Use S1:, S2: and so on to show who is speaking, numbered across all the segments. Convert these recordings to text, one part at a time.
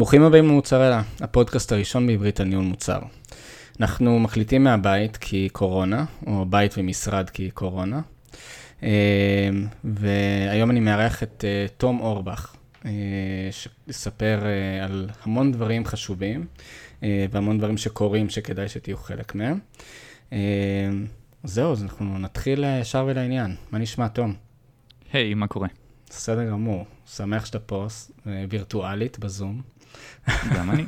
S1: ברוכים הבאים למוצרלה, הפודקאסט הראשון בעברית על ניהול מוצר. אנחנו מקליטים מהבית כי קורונה, או בית ומשרד כי קורונה. אה, והיום אני מארח את אה, תום אורבך, אה, שיספר על המון דברים חשובים והמון דברים שקורים שכדאי שתהיו חלק מהם. זהו, אז אנחנו נתחיל ישר ולעניין. מה נשמע, תום?
S2: היי, hey, מה קורה?
S1: בסדר גמור. שמח שאתה פה, וירטואלית, בזום.
S2: גם אני.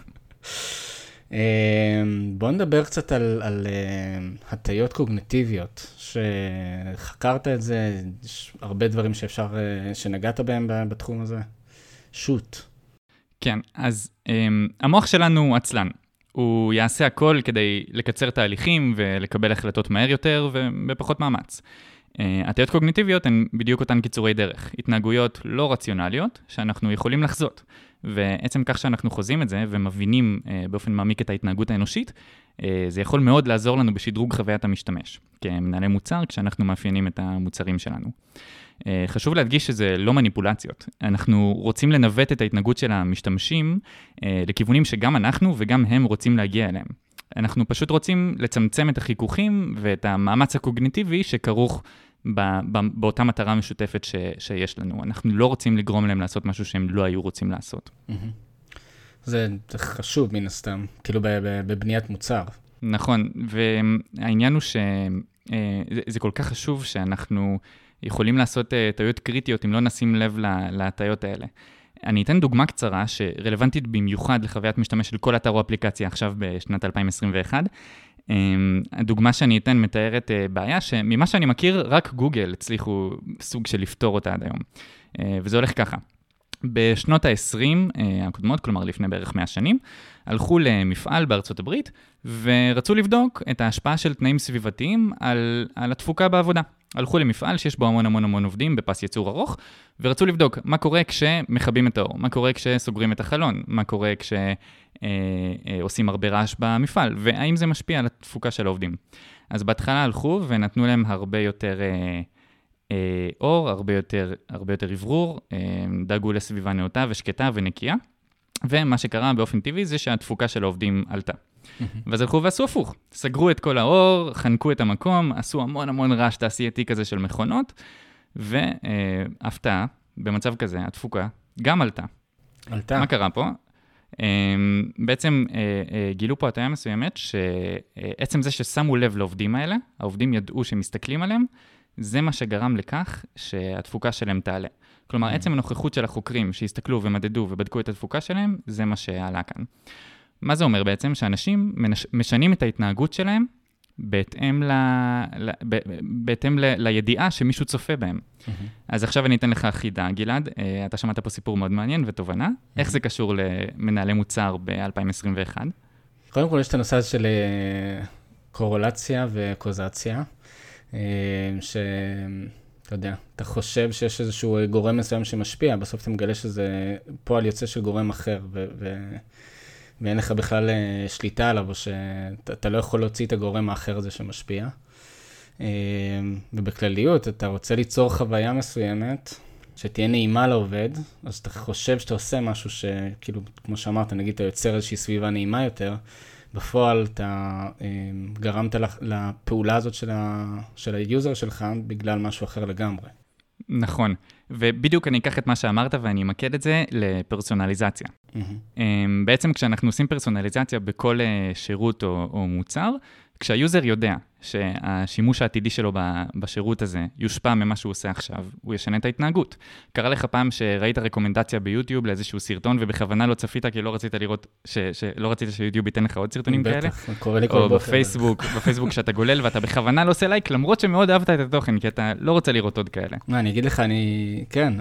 S1: אמ, בוא נדבר קצת על, על אמ, הטיות קוגנטיביות, שחקרת את זה, יש הרבה דברים שאפשר, אה, שנגעת בהם בתחום הזה. שוט.
S2: כן, אז um, המוח שלנו הוא עצלן. הוא יעשה הכל כדי לקצר תהליכים ולקבל החלטות מהר יותר ובפחות מאמץ. הטיות קוגניטיביות הן בדיוק אותן קיצורי דרך, התנהגויות לא רציונליות שאנחנו יכולים לחזות. ועצם כך שאנחנו חוזים את זה ומבינים uh, באופן מעמיק את ההתנהגות האנושית, uh, זה יכול מאוד לעזור לנו בשדרוג חוויית המשתמש, כמנהלי מוצר, כשאנחנו מאפיינים את המוצרים שלנו. Uh, חשוב להדגיש שזה לא מניפולציות. אנחנו רוצים לנווט את ההתנהגות של המשתמשים uh, לכיוונים שגם אנחנו וגם הם רוצים להגיע אליהם. אנחנו פשוט רוצים לצמצם את החיכוכים ואת המאמץ הקוגניטיבי שכרוך באותה מטרה משותפת ש, שיש לנו. אנחנו לא רוצים לגרום להם לעשות משהו שהם לא היו רוצים לעשות.
S1: זה, זה חשוב מן הסתם, כאילו בבניית מוצר.
S2: נכון, והעניין הוא שזה אה, כל כך חשוב שאנחנו יכולים לעשות אה, טעויות קריטיות אם לא נשים לב להטיות האלה. אני אתן דוגמה קצרה שרלוונטית במיוחד לחוויית משתמש של כל אתר או אפליקציה עכשיו בשנת 2021. אמ, הדוגמה שאני אתן מתארת אה, בעיה שממה שאני מכיר, רק גוגל הצליחו סוג של לפתור אותה עד היום. אה, וזה הולך ככה. בשנות ה-20 אה, הקודמות, כלומר לפני בערך 100 שנים, הלכו למפעל בארצות הברית ורצו לבדוק את ההשפעה של תנאים סביבתיים על, על התפוקה בעבודה. הלכו למפעל שיש בו המון המון המון עובדים בפס ייצור ארוך, ורצו לבדוק מה קורה כשמכבים את האור, מה קורה כשסוגרים את החלון, מה קורה כשעושים אה, אה, הרבה רעש במפעל, והאם זה משפיע על התפוקה של העובדים. אז בהתחלה הלכו ונתנו להם הרבה יותר אה, אור, הרבה יותר, הרבה יותר אוורור, אה, דאגו לסביבה נאותה ושקטה ונקייה, ומה שקרה באופן טבעי זה שהתפוקה של העובדים עלתה. ואז הלכו ועשו הפוך, סגרו את כל האור, חנקו את המקום, עשו המון המון רעש תעשייתי כזה של מכונות, והפתעה, במצב כזה, התפוקה גם עלתה.
S1: עלתה.
S2: מה קרה פה? בעצם אה, אה, גילו פה הטעיה מסוימת, שעצם זה ששמו לב לעובדים האלה, העובדים ידעו שמסתכלים עליהם, זה מה שגרם לכך שהתפוקה שלהם תעלה. כלומר, mm. עצם הנוכחות של החוקרים שהסתכלו ומדדו ובדקו את התפוקה שלהם, זה מה שעלה כאן. מה זה אומר בעצם? שאנשים משנים את ההתנהגות שלהם בהתאם, ל, ל, ב, בהתאם ל, לידיעה שמישהו צופה בהם. Mm-hmm. אז עכשיו אני אתן לך חידה, גלעד. אה, אתה שמעת פה סיפור מאוד מעניין ותובנה. Mm-hmm. איך זה קשור למנהלי מוצר ב-2021?
S1: קודם כל, יש את הנושא הזה של אה, קורולציה וקוזציה, שאתה יודע, אתה חושב שיש איזשהו גורם מסוים שמשפיע, בסוף אתה מגלה שזה פועל יוצא של גורם אחר, ו... ו- ואין לך בכלל אה, שליטה עליו, או שאתה לא יכול להוציא את הגורם האחר הזה שמשפיע. אה, ובכלליות, אתה רוצה ליצור חוויה מסוימת שתהיה נעימה לעובד, אז אתה חושב שאתה עושה משהו שכאילו, כמו שאמרת, נגיד אתה יוצר איזושהי סביבה נעימה יותר, בפועל אתה אה, גרמת לפעולה הזאת של, ה, של ה user שלך בגלל משהו אחר לגמרי.
S2: נכון, ובדיוק אני אקח את מה שאמרת ואני אמקד את זה לפרסונליזציה. Mm-hmm. בעצם כשאנחנו עושים פרסונליזציה בכל אה, שירות או, או מוצר, כשה user יודע שהשימוש העתידי שלו בשירות הזה יושפע ממה שהוא עושה עכשיו, הוא ישנה את ההתנהגות. קרה לך פעם שראית recommendation ביוטיוב לאיזשהו סרטון ובכוונה לא צפית כי לא רצית לראות, ש, שלא רצית שיוטיוב ייתן לך עוד סרטונים
S1: בטח,
S2: כאלה?
S1: בטח, קורה לי
S2: כל בוקר. או בפייסבוק, בפייסבוק שאתה גולל ואתה בכוונה לא עושה לייק, למרות שמאוד אהבת את התוכן, כי אתה לא רוצה לראות עוד כאלה.
S1: מה, אני אגיד לך, אני, כן,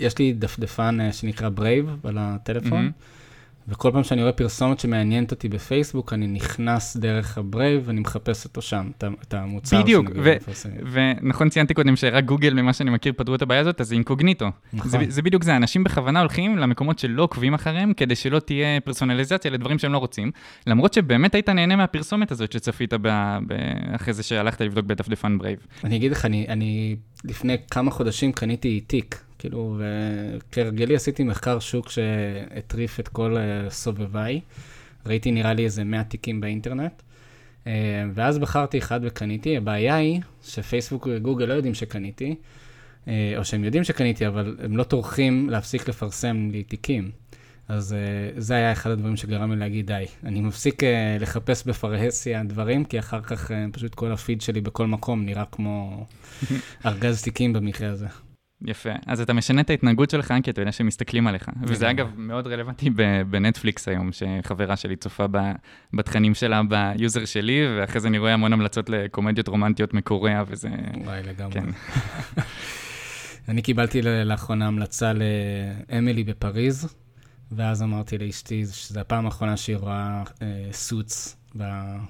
S1: יש לי דפדפן אה, שנקרא Brave על הטלפון. Mm-hmm. וכל פעם שאני רואה פרסומת שמעניינת אותי בפייסבוק, אני נכנס דרך ה Brave ואני מחפש אותו שם, את המוצר
S2: בדיוק, ונכון ציינתי קודם שרק גוגל, ממה שאני מכיר, פתרו את הבעיה הזאת, אז זה אינקוגניטו. נכון. זה, זה בדיוק זה, אנשים בכוונה הולכים למקומות שלא עוקבים אחריהם, כדי שלא תהיה פרסונליזציה לדברים שהם לא רוצים, למרות שבאמת היית נהנה מהפרסומת הזאת שצפית ב, ב, אחרי זה שהלכת לבדוק בדפדפן Brave.
S1: אני אגיד לך, אני, אני לפני כמה חודשים קניתי תיק. כאילו, וכהרגלי עשיתי מחקר שוק שהטריף את כל אה, סובביי. ראיתי נראה לי איזה 100 תיקים באינטרנט. אה, ואז בחרתי אחד וקניתי. הבעיה היא שפייסבוק וגוגל לא יודעים שקניתי, אה, או שהם יודעים שקניתי, אבל הם לא טורחים להפסיק לפרסם לי תיקים. אז uh, זה היה אחד הדברים שגרם לי להגיד, די, אני מפסיק uh, לחפש בפרהסיה דברים, כי אחר כך uh, פשוט כל הפיד שלי בכל מקום נראה כמו ארגז תיקים במקרה הזה.
S2: יפה. אז אתה משנה את ההתנהגות שלך, כי אתה יודע שמסתכלים עליך. וזה אגב מאוד רלוונטי בנטפליקס היום, שחברה שלי צופה בתכנים שלה ב user שלי, ואחרי זה אני רואה המון המלצות לקומדיות רומנטיות מקוריאה, וזה...
S1: וואי, לגמרי. כן. אני קיבלתי לאחרונה המלצה לאמילי בפריז, ואז אמרתי לאשתי שזו הפעם האחרונה שהיא רואה אה, סוץ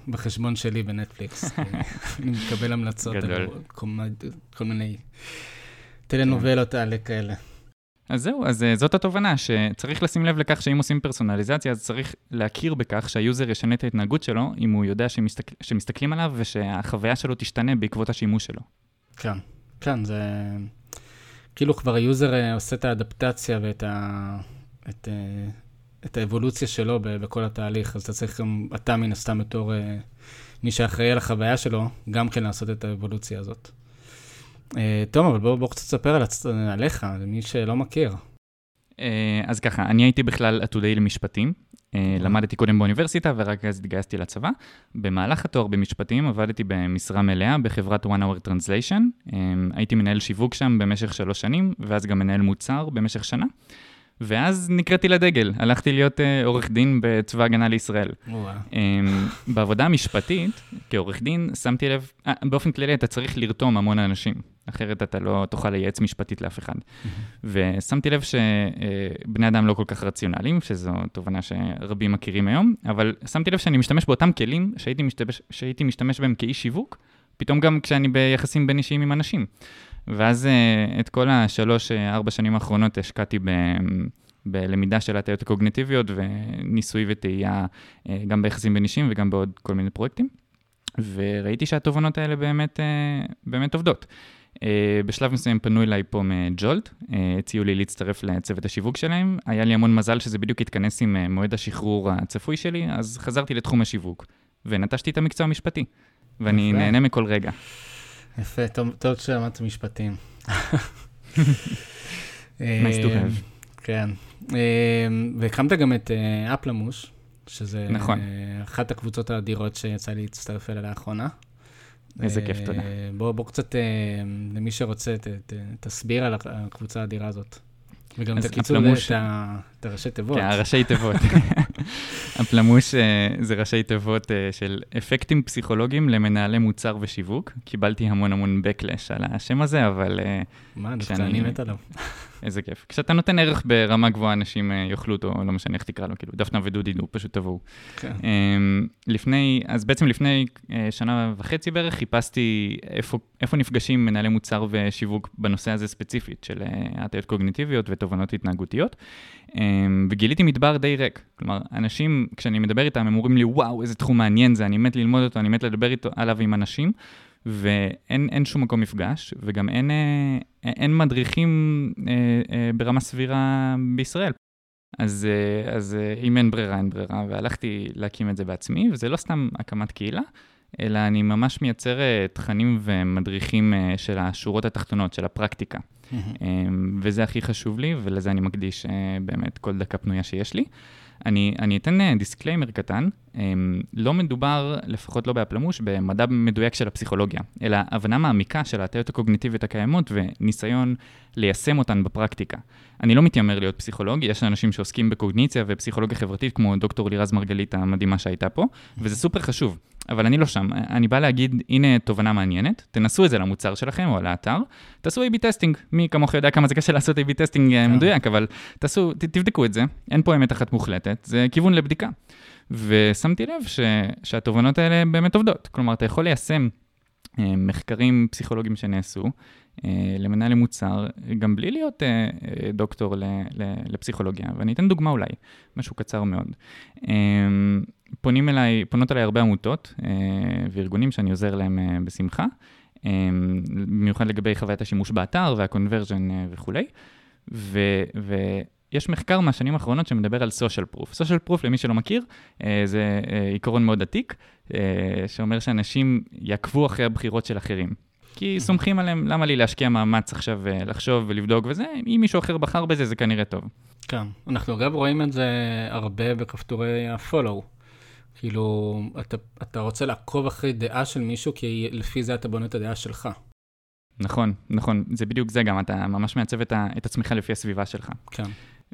S1: בחשבון שלי בנטפליקס. אני מקבל המלצות על כל, כל מיני טלנובלות האלה כאלה.
S2: אז זהו, אז uh, זאת התובנה, שצריך לשים לב לכך שאם עושים פרסונליזציה, אז צריך להכיר בכך שהיוזר ישנה את ההתנהגות שלו, אם הוא יודע שמסתכל, שמסתכלים עליו ושהחוויה שלו תשתנה בעקבות השימוש שלו.
S1: כן, כן, זה... כאילו כבר ה user אה, עושה את ה adaptation ואת ה... את, אה, את האבולוציה שלו בכל התהליך, אז אתה צריך גם, אתה מן הסתם בתור אה, מי שאחראי על החוויה שלו, גם כן לעשות את האבולוציה הזאת. אה, טוב, אבל בואו בוא קצת תספר על, עליך, למי שלא מכיר.
S2: אז ככה, אני הייתי בכלל עתודאי למשפטים. אוקיי. למדתי קודם באוניברסיטה ורק אז התגייסתי לצבא. במהלך התואר במשפטים עבדתי במשרה מלאה בחברת One Hour Translation. הייתי מנהל שיווק שם במשך שלוש שנים, ואז גם מנהל מוצר במשך שנה. ואז נקראתי לדגל, הלכתי להיות uh, עורך דין בצבא הגנה לישראל. Um, בעבודה המשפטית, כעורך דין, שמתי לב, uh, באופן כללי אתה צריך לרתום המון אנשים, אחרת אתה לא תוכל לייעץ משפטית לאף אחד. ושמתי לב שבני uh, אדם לא כל כך רציונליים, שזו תובנה שרבים מכירים היום, אבל שמתי לב שאני משתמש באותם כלים שהייתי משתמש, שהייתי משתמש בהם כאיש שיווק, פתאום גם כשאני ביחסים בין אישיים עם אנשים. ואז אה, את כל השלוש, אה, ארבע שנים האחרונות השקעתי ב... בלמידה של הטעיות הקוגניטיביות וניסוי וטעייה אה, גם ביחסים בין אישים וגם בעוד כל מיני פרויקטים. וראיתי שהתובנות האלה באמת, באמת עובדות. בשלב מסוים פנו אליי פה מג'ולט, הציעו לי להצטרף לצוות השיווק שלהם. היה לי המון מזל שזה בדיוק התכנס עם מועד השחרור הצפוי שלי, אז חזרתי לתחום השיווק, ונטשתי את המקצוע המשפטי, ואני נהנה מכל רגע.
S1: יפה, טוב, שלמדת משפטים.
S2: have.
S1: כן. אה, והקמת גם את אה, אפלמוש, שזה
S2: נכון.
S1: אחת הקבוצות האדירות שיצא לי להצטרף אליה לאחרונה.
S2: איזה כיף, תודה.
S1: בוא, בוא קצת, למי שרוצה, ת, ת, תסביר על הקבוצה האדירה הזאת. וגם תקיצו אפלמוש... את הראשי תיבות.
S2: כן, הראשי תיבות. אפלמוש זה ראשי תיבות של אפקטים פסיכולוגיים למנהלי מוצר ושיווק. קיבלתי המון המון backlash על השם הזה, אבל...
S1: מה, דווקא אני מת עליו.
S2: איזה כיף. כשאתה נותן ערך ברמה גבוהה, אנשים אה, יאכלו אותו, לא משנה איך תקרא לו, כאילו, דפנה ודודי, נו, פשוט תבואו. כן. אמ, לפני, אז בעצם לפני אה, שנה וחצי בערך, חיפשתי איפה, איפה נפגשים מנהלי מוצר ושיווק בנושא הזה ספציפית, של אה, הטיות קוגניטיביות ותובנות התנהגותיות, אמ, וגיליתי מדבר די ריק. כלומר, אנשים, כשאני מדבר איתם, הם אומרים לי, וואו, איזה תחום מעניין זה, אני מת ללמוד אותו, אני מת לדבר איתו, עליו עם אנשים. ואין שום מקום מפגש, וגם אין, אה, אין מדריכים אה, אה, ברמה סבירה בישראל. אז, אז אם אין ברירה, אין ברירה, והלכתי להקים את זה בעצמי, וזה לא סתם הקמת קהילה, אלא אני ממש מייצר תכנים ומדריכים של השורות התחתונות, של הפרקטיקה. Mm-hmm. וזה הכי חשוב לי, ולזה אני מקדיש באמת כל דקה פנויה שיש לי. אני, אני אתן disclaimer קטן, לא מדובר, לפחות לא באפלמוש, במדע מדויק של הפסיכולוגיה, אלא הבנה מעמיקה של ההטיות הקוגניטיביות הקיימות וניסיון ליישם אותן בפרקטיקה. אני לא מתיימר להיות פסיכולוג, יש אנשים שעוסקים בקוגניציה ופסיכולוגיה חברתית, כמו דוקטור לירז מרגלית המדהימה שהייתה פה, וזה סופר חשוב. אבל אני לא שם, אני בא להגיד, הנה תובנה מעניינת, תנסו את זה למוצר שלכם או לאתר, תעשו A-B testing, מי כמוך יודע כמה זה קשה לעשות A-B testing אה, כן. מדויק, אבל תעשו, ת, תבדקו את זה, אין פה אמת אחת מוחלטת, זה כיוון לבדיקה. ושמתי לב ש, שהתובנות האלה באמת עובדות, כלומר, אתה יכול ליישם מחקרים פסיכולוגיים שנעשו, אה, למנהל מוצר, גם בלי להיות אה, דוקטור לפסיכולוגיה, ואני אתן דוגמה אולי, משהו קצר מאוד. פונים אליי, פונות אליי הרבה עמותות וארגונים שאני עוזר להם בשמחה, במיוחד לגבי חוויית השימוש באתר והקונברג'ן וכולי. ויש מחקר מהשנים האחרונות שמדבר על social proof. social proof, למי שלא מכיר, אה, זה אה, עיקרון מאוד עתיק, אה, שאומר שאנשים יעקבו אחרי הבחירות של אחרים. כי סומכים עליהם, למה לי להשקיע מאמץ עכשיו לחשוב ולבדוק וזה, אם מישהו אחר בחר בזה, זה כנראה טוב.
S1: כן, אנחנו אגב רואים את זה הרבה בכפתורי ה-follow. כאילו, אתה, אתה רוצה לעקוב אחרי דעה של מישהו, כי לפי זה אתה בונה את הדעה שלך.
S2: נכון, נכון, זה בדיוק זה גם, אתה ממש מעצב את, ה, את עצמך לפי הסביבה שלך.
S1: כן.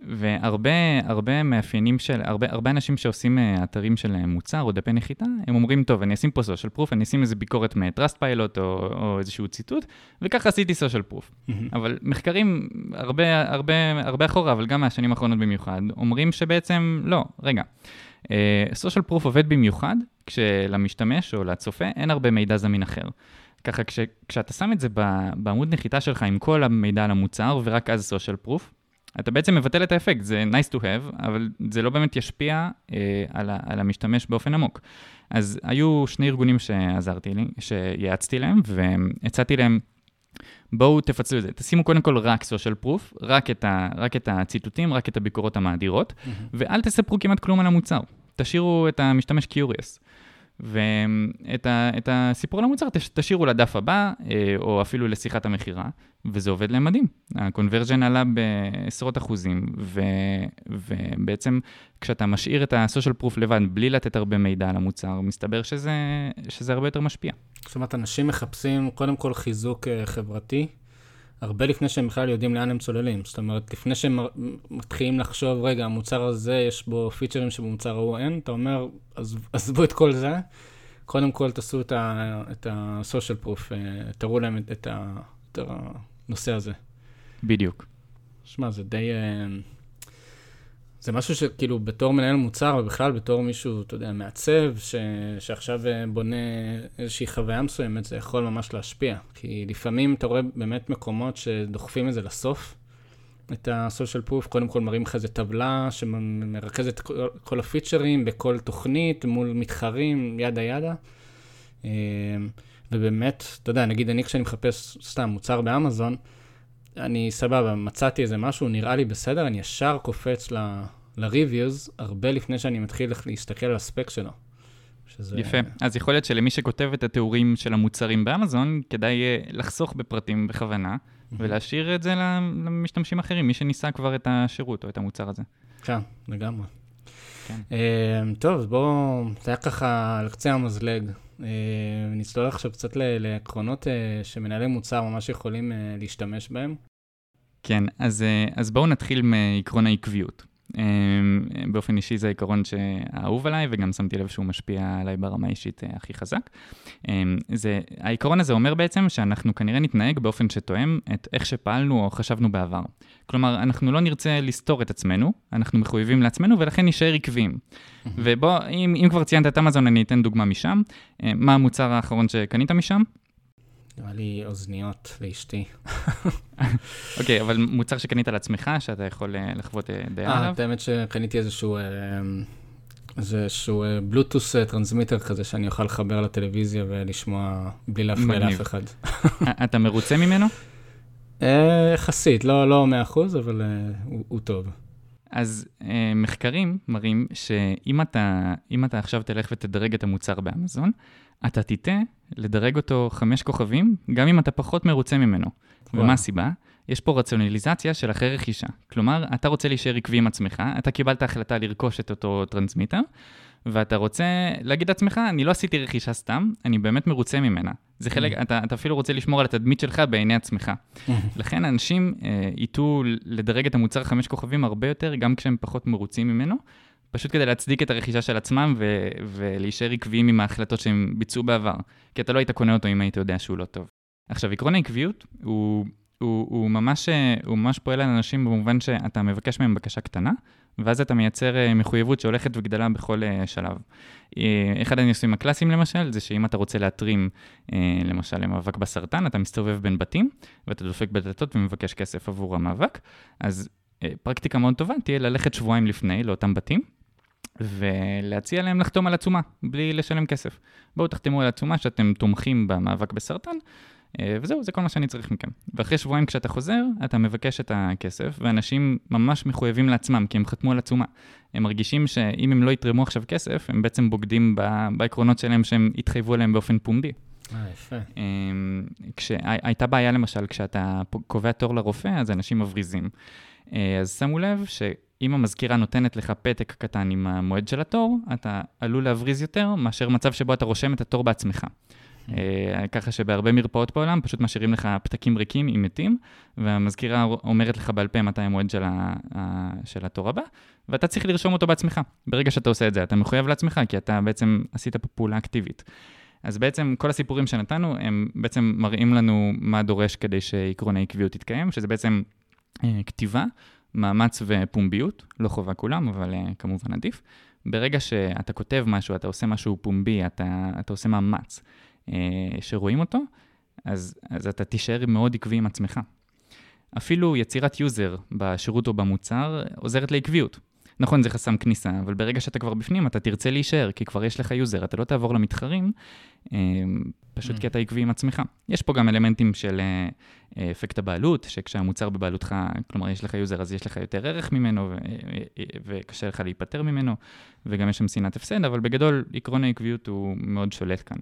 S2: והרבה הרבה מאפיינים של, הרבה, הרבה אנשים שעושים אה, אתרים של אה, מוצר או דפי נחיתה, הם אומרים, טוב, אני אשים פה social proof, אני אשים איזה ביקורת מ-Trust Pilot או, או איזשהו ציטוט, וככה עשיתי social proof. Mm-hmm. אבל מחקרים הרבה, הרבה, הרבה אחורה, אבל גם מהשנים האחרונות במיוחד, אומרים שבעצם, לא, רגע. Social proof עובד במיוחד כשלמשתמש או לצופה אין הרבה מידע זמין אחר. ככה כש, כשאתה שם את זה בעמוד נחיתה שלך עם כל המידע על המוצר ורק אז social proof, אתה בעצם מבטל את האפקט, זה nice to have, אבל זה לא באמת ישפיע אה, על, ה, על המשתמש באופן עמוק. אז היו שני ארגונים שעזרתי לי, שיעצתי להם, והצעתי להם, בואו תפצלו את זה, תשימו קודם כל רק social proof, רק את, ה, רק את הציטוטים, רק את הביקורות המאדירות, mm-hmm. ואל תספרו כמעט כלום על המוצר. תשאירו את המשתמש curious. ואת הסיפור על המוצר תשאירו לדף הבא, אה, או אפילו לשיחת המכירה, וזה עובד להם מדהים. ה-conversion עלה בעשרות אחוזים, ו, ובעצם כשאתה משאיר את ה-social proof לבד, בלי לתת הרבה מידע על המוצר, מסתבר שזה, שזה הרבה יותר משפיע.
S1: זאת אומרת, אנשים מחפשים קודם כל חיזוק אה, חברתי, הרבה לפני שהם בכלל יודעים לאן הם צוללים. זאת אומרת, לפני שהם מתחילים לחשוב, רגע, המוצר הזה, יש בו פיצ'רים שבמוצר ההוא אין, אתה אומר, עזבו את כל זה, קודם כל תעשו את ה-social proof, אה, תראו להם את, הנושא הזה.
S2: בדיוק.
S1: שמע, זה די... זה משהו שכאילו בתור מנהל מוצר, ובכלל בתור מישהו, אתה יודע, מעצב, ש... שעכשיו אה, בונה איזושהי חוויה מסוימת, זה יכול ממש להשפיע. כי לפעמים אתה רואה באמת מקומות שדוחפים את זה לסוף, את ה-social proof, קודם כל מראים לך איזה טבלה שמרכזת כל הפיצ'רים בכל תוכנית מול מתחרים, ידה ידה. אה, ובאמת, אתה יודע, נגיד אני כשאני מחפש סתם מוצר באמזון, אני סבבה, מצאתי איזה משהו, נראה לי בסדר, אני ישר קופץ ל-reviews, הרבה לפני שאני מתחיל להסתכל על הספק שלו.
S2: שזה... יפה. אז יכול להיות שלמי שכותב את התיאורים של המוצרים באמזון, כדאי אה, לחסוך בפרטים בכוונה, ולהשאיר את זה למשתמשים אחרים, מי שניסה כבר את השירות או את המוצר הזה.
S1: כן, לגמרי. כן. Uh, טוב, בואו, זה היה ככה על קצה המזלג. Uh, נצלול עכשיו קצת לעקרונות uh, שמנהלי מוצר ממש יכולים להשתמש בהם.
S2: כן, אז, אה, אז בואו נתחיל מעקרון העקביות. אה, באופן אישי זה עיקרון שאהוב עליי, וגם שמתי לב שהוא משפיע עליי ברמה האישית אה, הכי חזק. זה, העיקרון הזה אומר בעצם שאנחנו כנראה נתנהג באופן שתואם את איך שפעלנו או חשבנו בעבר. כלומר, אנחנו לא נרצה לסתור את עצמנו, אנחנו מחויבים לעצמנו, ולכן נשאר עקביים. ובוא, אם, אם כבר ציינת את אמזון, אני אתן דוגמה משם. מה המוצר האחרון שקנית משם?
S1: נראה לי אוזניות לאשתי.
S2: אוקיי, אבל מוצר שקנית לעצמך, שאתה יכול אה, לחוות אה, דעה
S1: עליו? אה, האמת שקניתי איזשהו... איזשהו Bluetooth transmitter כזה שאני אוכל לחבר לטלוויזיה ולשמוע בלי להפריע לאף אחד.
S2: אתה מרוצה ממנו?
S1: יחסית, לא, לא 100%, אבל הוא, הוא טוב.
S2: אז מחקרים מראים שאם אתה, אתה עכשיו תלך ותדרג את המוצר באמזון, אתה תטה לדרג אותו חמש כוכבים, גם אם אתה פחות מרוצה ממנו. וואו. ומה הסיבה? יש פה רציונליזציה של אחרי רכישה. כלומר, אתה רוצה להישאר עקבי עם עצמך, אתה קיבלת החלטה לרכוש את אותו transmitter, ואתה רוצה להגיד לעצמך, אני לא עשיתי רכישה סתם, אני באמת מרוצה ממנה. זה חלק, mm. אתה, אתה אפילו רוצה לשמור על התדמית שלך בעיני עצמך. Mm. לכן אנשים אה, ייטו לדרג את המוצר חמש כוכבים הרבה יותר, גם כשהם פחות מרוצים ממנו, פשוט כדי להצדיק את הרכישה של עצמם ו- ולהישאר עקביים עם ההחלטות שהם ביצעו בעבר. כי אתה לא היית קונה אותו אם היית יודע שהוא לא טוב. עכשיו, עקרון העקביות הוא, הוא, הוא, ממש, הוא ממש פועל על אנשים במובן שאתה מבקש מהם בקשה קטנה, ואז אתה מייצר אה, מחויבות שהולכת וגדלה בכל אה, שלב. אה, אחד הניסויים הקלאסיים למשל, זה שאם אתה רוצה להתרים, למשל, למאבק בסרטן, אתה מסתובב בין בתים, ואתה דופק בדלתות ומבקש כסף עבור המאבק, אז פרקטיקה מאוד טובה תהיה ללכת שבועיים לפני לאותם בתים, ולהציע להם לחתום על עצומה, בלי לשלם כסף. בואו תחתמו על עצומה שאתם תומכים במאבק בסרטן, אה, וזהו, זה כל מה שאני צריך מכם. ואחרי שבועיים כשאתה חוזר, אתה מבקש את הכסף, ואנשים ממש מחויבים לעצמם, כי הם חתמו על עצומה. הם מרגישים שאם הם לא יתרמו עכשיו כסף, הם בעצם בוגדים בעקרונות שלהם שהם התחייבו עליהם באופן פומבי.
S1: אה, יפה.
S2: אמ, כשהייתה בעיה למשל, כשאתה קובע תור לרופא, אז אנשים מבריזים. אה, אז שמו לב שאם המזכירה נותנת לך פתק קטן עם המועד של התור, אתה עלול להבריז יותר מאשר מצב שבו אתה רושם את התור בעצמך. אה, ככה שבהרבה מרפאות בעולם פשוט משאירים לך פתקים ריקים עם מתים, והמזכירה אומרת לך בעל פה מתי המועד של, ה, של התור הבא, ואתה צריך לרשום אותו בעצמך. ברגע שאתה עושה את זה, אתה מחויב לעצמך, כי אתה בעצם עשית פה פעולה אקטיבית. אז בעצם כל הסיפורים שנתנו, הם בעצם מראים לנו מה דורש כדי שעקרון העקביות יתקיים, שזה בעצם אה, כתיבה, מאמץ ופומביות, לא חובה כולם, אבל אה, כמובן עדיף. ברגע שאתה כותב משהו, אתה עושה משהו פומבי, אתה, אתה עושה מאמץ, אה, שרואים אותו, אז, אז אתה תישאר מאוד עקבי עם עצמך. אפילו יצירת user בשירות או במוצר עוזרת לעקביות. נכון, זה חסם כניסה, אבל ברגע שאתה כבר בפנים, אתה תרצה להישאר, כי כבר יש לך user, אתה לא תעבור למתחרים, אה, פשוט mm. כי אתה עקבי עם עצמך. יש פה גם אלמנטים של אה, אפקט הבעלות, שכשהמוצר בבעלותך, כלומר יש לך user, אז יש לך יותר ערך ממנו, וקשה לך להיפטר ממנו, וגם יש שם שנאת הפסד, אבל בגדול, עקרון העקביות הוא מאוד שולט כאן.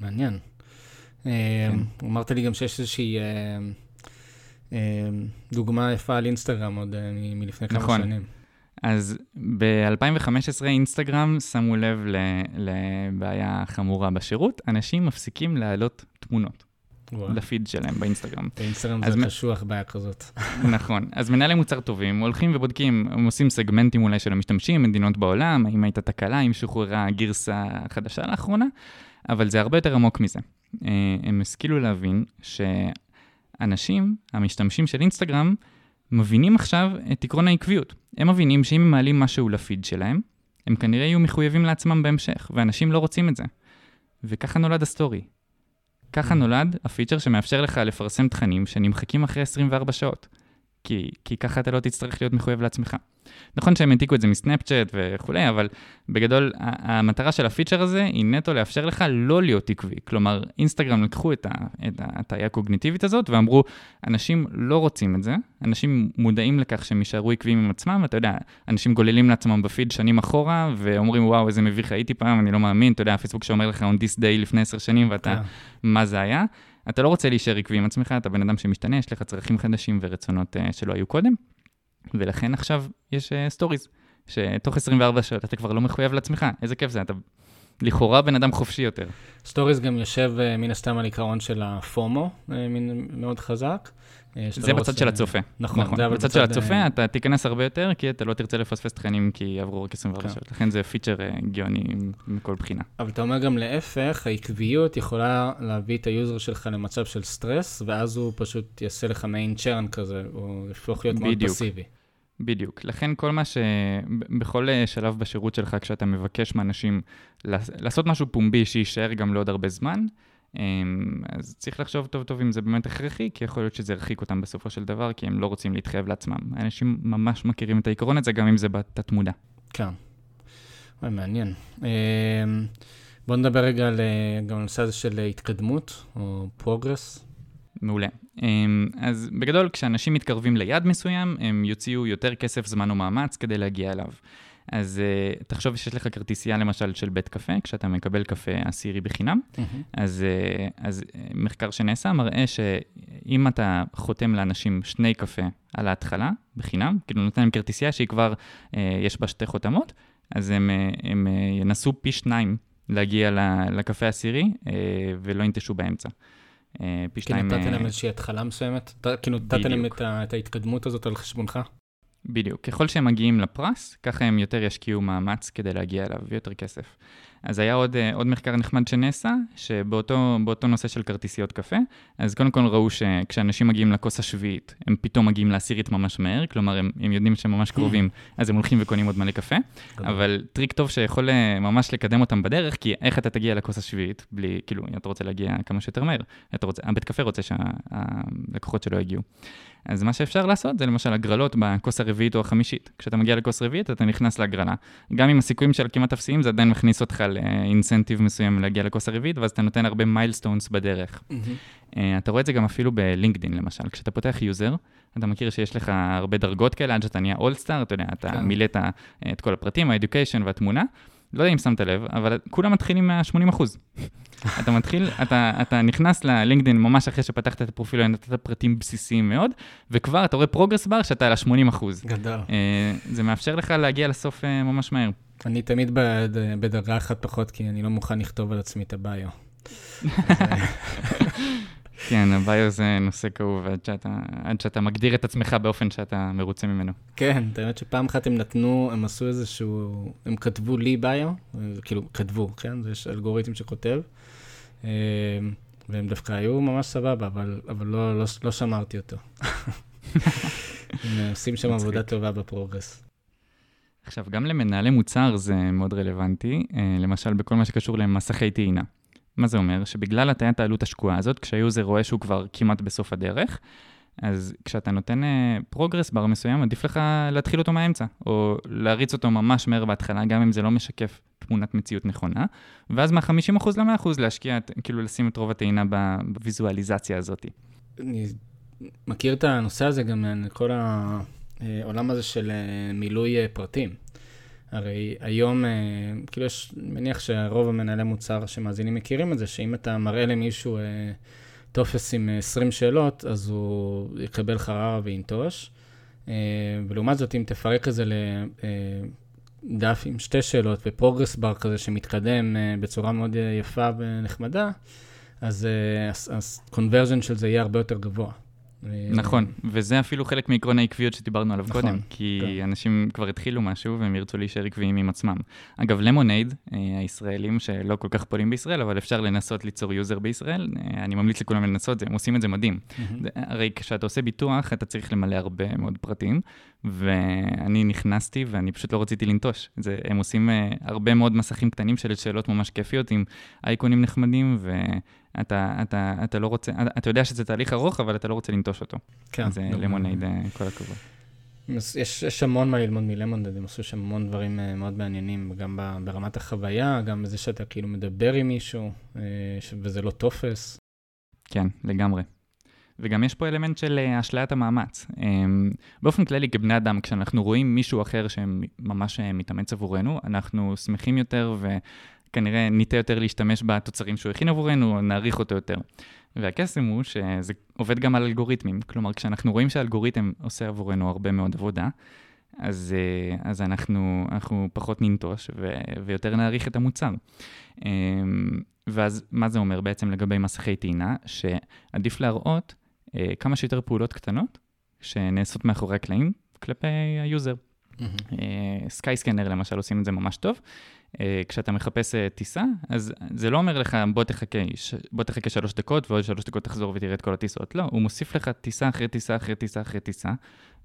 S1: מעניין. כן. אה, אמרת לי גם שיש איזושהי אה, אה, דוגמה יפה על אינסטגרם עוד מלפני כמה נכון. שנים.
S2: אז ב-2015 אינסטגרם שמו לב לבעיה חמורה בשירות, אנשים מפסיקים להעלות תמונות. לפיד שלהם באינסטגרם.
S1: באינסטגרם זה מ... קשוח בעיה כזאת.
S2: נכון. אז מנהלי מוצר טובים הולכים ובודקים, הם עושים סגמנטים אולי של המשתמשים, מדינות בעולם, האם הייתה תקלה, האם שוחררה גרסה חדשה לאחרונה, אבל זה הרבה יותר עמוק מזה. אה, הם השכילו להבין שאנשים, המשתמשים של אינסטגרם, מבינים עכשיו את עקרון העקביות. הם מבינים שאם הם מעלים משהו לפיד שלהם, הם כנראה יהיו מחויבים לעצמם בהמשך, ואנשים לא רוצים את זה. וככה נולד ה story. ככה mm. נולד ה feature שמאפשר לך לפרסם תכנים שנמחקים אחרי 24 שעות. כי, כי ככה אתה לא תצטרך להיות מחויב לעצמך. נכון שהם העתיקו את זה מסנאפצ'אט וכולי, אבל בגדול, המטרה של ה feature הזה היא נטו לאפשר לך לא להיות עקבי. כלומר, אינסטגרם לקחו את ההטיה הקוגניטיבית הזאת ואמרו, אנשים לא רוצים את זה, אנשים מודעים לכך שהם יישארו עקביים עם עצמם, אתה יודע, אנשים גוללים לעצמם בפיד שנים אחורה, ואומרים, וואו, איזה מביך הייתי פעם, אני לא מאמין, אתה יודע, הפייסבוק שאומר לך on this day לפני עשר שנים, ואתה, כן. מה זה היה? אתה לא רוצה להישאר עקבי עם עצמך, אתה בן אדם שמשתנה, יש לך צרכים חדשים ורצונות uh, שלא היו קודם, ולכן עכשיו יש stories, uh, שתוך 24 שעות אתה כבר לא מחויב לעצמך, איזה כיף זה, אתה לכאורה בן אדם חופשי יותר.
S1: stories גם יושב uh, מן הסתם על עיקרון של ה FOMO, uh, מאוד חזק.
S2: אה, זה בצד של הצופה.
S1: נכון,
S2: נכון. זה אבל בצד של הצופה אה, אתה תיכנס הרבה יותר, כי אתה לא תרצה לפספס תכנים כי עברו רק 24 כן. שעות. לכן זה פיצ'ר אה, גאוני מכל בחינה.
S1: אבל אתה אומר גם להפך, העקביות יכולה להביא את ה user שלך למצב של סטרס, ואז הוא פשוט יעשה לך main churn כזה, או יהפוך להיות מאוד פסיבי.
S2: בדיוק. לכן כל מה ש... בכל שלב בשירות שלך, כשאתה מבקש מאנשים לעשות משהו פומבי שיישאר גם לעוד הרבה זמן, אמ, אז צריך לחשוב טוב טוב אם זה באמת הכרחי, כי יכול להיות שזה ירחיק אותם בסופו של דבר, כי הם לא רוצים להתחייב לעצמם. אנשים ממש מכירים את העיקרון הזה, גם אם זה בתת-מודע.
S1: כן. אוי, מעניין. אמ, בואו נדבר רגע על, גם על הנושא הזה של התקדמות, או progress.
S2: מעולה. אמ, אז בגדול, כשאנשים מתקרבים ליעד מסוים, הם יוציאו יותר כסף, זמן או מאמץ כדי להגיע אליו. אז uh, תחשוב שיש לך כרטיסייה למשל של בית קפה, כשאתה מקבל קפה עשירי בחינם, mm-hmm. אז, uh, אז uh, מחקר שנעשה מראה שאם אתה חותם לאנשים שני קפה על ההתחלה, בחינם, כאילו נותן להם כרטיסייה שהיא כבר, uh, יש בה שתי חותמות, אז הם, uh, הם uh, ינסו פי שניים להגיע לקפה העשירי uh, ולא ינטשו באמצע.
S1: פי שניים... כי נתת להם איזושהי התחלה מסוימת? כאילו נתת להם את ההתקדמות הזאת על חשבונך?
S2: בדיוק. ככל שהם מגיעים לפרס, ככה הם יותר ישקיעו מאמץ כדי להגיע אליו, ויותר כסף. אז היה עוד, אה, עוד מחקר נחמד שנעשה, שבאותו נושא של כרטיסיות קפה, אז קודם כל ראו שכשאנשים מגיעים לכוס השביעית, הם פתאום מגיעים לעשירית ממש מהר, כלומר, הם, הם יודעים שהם ממש קרובים, אז הם הולכים וקונים עוד מלא קפה, אבל טריק טוב שיכול אה, ממש לקדם אותם בדרך, כי איך אתה תגיע לכוס השביעית, בלי, כאילו, אתה רוצה להגיע כמה שיותר מהר, אתה רוצה, הבית קפה רוצה שהלקוחות שלו יגיעו. אז מה שאפשר לעשות זה למשל הגרלות בכוס הרביעית או החמישית. כשאתה מגיע לכוס רביעית, אתה נכנס להגרלה. גם אם הסיכויים של כמעט אפסיים, זה עדיין מכניס אותך ל incentive מסוים להגיע לכוס הרביעית, ואז אתה נותן הרבה milestones בדרך. Mm-hmm. אתה רואה את זה גם אפילו בלינקדין, למשל. כשאתה פותח user, אתה מכיר שיש לך הרבה דרגות כאלה עד שאתה נהיה all-star, אתה יודע, אתה כן. מילאת את כל הפרטים, ה education והתמונה. לא יודע אם שמת לב, אבל כולם מתחילים מה-80 אחוז. אתה מתחיל, אתה, אתה נכנס ללינקדאין ממש אחרי שפתחת את הפרופיל, נתת פרטים בסיסיים מאוד, וכבר אתה רואה progress bar שאתה על ה-80 אחוז.
S1: גדול.
S2: אה, זה מאפשר לך להגיע לסוף אה, ממש מהר.
S1: אני תמיד בדרגה אחת פחות, כי אני לא מוכן לכתוב על עצמי את הביו.
S2: כן, הביו זה נושא כאוב עד שאתה, עד שאתה מגדיר את עצמך באופן שאתה מרוצה ממנו.
S1: כן, האמת שפעם אחת הם נתנו, הם עשו איזשהו, הם כתבו לי ביו, כאילו, כתבו, כן? יש אלגוריתם שכותב, אה, והם דווקא היו ממש סבבה, אבל, אבל לא, לא, לא שמרתי אותו. הם עושים שם עבודה טובה ב progress.
S2: עכשיו, גם למנהלי מוצר זה מאוד רלוונטי, אה, למשל בכל מה שקשור למסכי טעינה. מה זה אומר? שבגלל הטיית העלות השקועה הזאת, כשה user רואה שהוא כבר כמעט בסוף הדרך, אז כשאתה נותן progress bar מסוים, עדיף לך להתחיל אותו מהאמצע, או להריץ אותו ממש מהר בהתחלה, גם אם זה לא משקף תמונת מציאות נכונה, ואז מה-50% ל-100% להשקיע, כאילו לשים את רוב הטעינה בוויזואליזציה הזאת.
S1: אני מכיר את הנושא הזה גם מכל העולם הזה של אה, מילוי אה, פרטים. הרי היום, אה, כאילו יש, אני מניח שרוב המנהלי מוצר שמאזינים מכירים את זה, שאם אתה מראה למישהו טופס עם 20 שאלות, אז הוא יקבל חררה וינטוש. ולעומת זאת, אם תפרק את זה לדף עם שתי שאלות ופרוגרס בר כזה שמתקדם בצורה מאוד יפה ונחמדה, אז ה-conversion של זה יהיה הרבה יותר גבוה.
S2: נכון, וזה אפילו חלק מעקרון העקביות שדיברנו עליו נכון, קודם, כי כן. אנשים כבר התחילו משהו והם ירצו להישאר עקביים עם עצמם. אגב, Lemonade, אה, הישראלים שלא כל כך פועלים בישראל, אבל אפשר לנסות ליצור user בישראל, אה, אני ממליץ לכולם לנסות הם עושים את זה מדהים. הרי כשאתה עושה ביטוח, אתה צריך למלא הרבה מאוד פרטים, ואני נכנסתי ואני פשוט לא רציתי לנטוש. זה, הם עושים אה, הרבה מאוד מסכים קטנים של שאלות ממש כיפיות עם אייקונים נחמדים, ואתה אתה, אתה לא רוצה, אתה יודע שזה תהליך ארוך, אבל אתה לא רוצה לנטוש אותו. כן. זה למונייד, אה, כל הכבוד.
S1: יש, יש המון מה ללמוד מלמונד, הם עשו שם המון דברים uh, מאוד מעניינים, גם ברמת החוויה, גם בזה שאתה כאילו מדבר עם מישהו, וזה לא טופס.
S2: כן, לגמרי. וגם יש פה אלמנט של אה, אשליית המאמץ. אמ, באופן כללי, כבני אדם, כשאנחנו רואים מישהו אחר שממש אה, מתאמץ עבורנו, אנחנו שמחים יותר וכנראה ניטה יותר להשתמש בתוצרים שהוא הכין עבורנו, נעריך אותו יותר. והקסם הוא שזה עובד גם על אלגוריתמים. כלומר, כשאנחנו רואים שהאלגוריתם עושה עבורנו הרבה מאוד עבודה, אז, אה, אז אנחנו, אנחנו פחות ננטוש ו, ויותר נעריך את המוצר. אמ, ואז מה זה אומר בעצם לגבי מסכי טעינה? שעדיף להראות אה, כמה שיותר פעולות קטנות שנעשות מאחורי הקלעים כלפי ה user. סקייסקנר mm-hmm. למשל עושים את זה ממש טוב. Uh, כשאתה מחפש uh, טיסה, אז זה לא אומר לך בוא תחכה. בוא תחכה שלוש דקות ועוד שלוש דקות תחזור ותראה את כל הטיסות. לא, הוא מוסיף לך טיסה אחרי טיסה אחרי טיסה אחרי טיסה,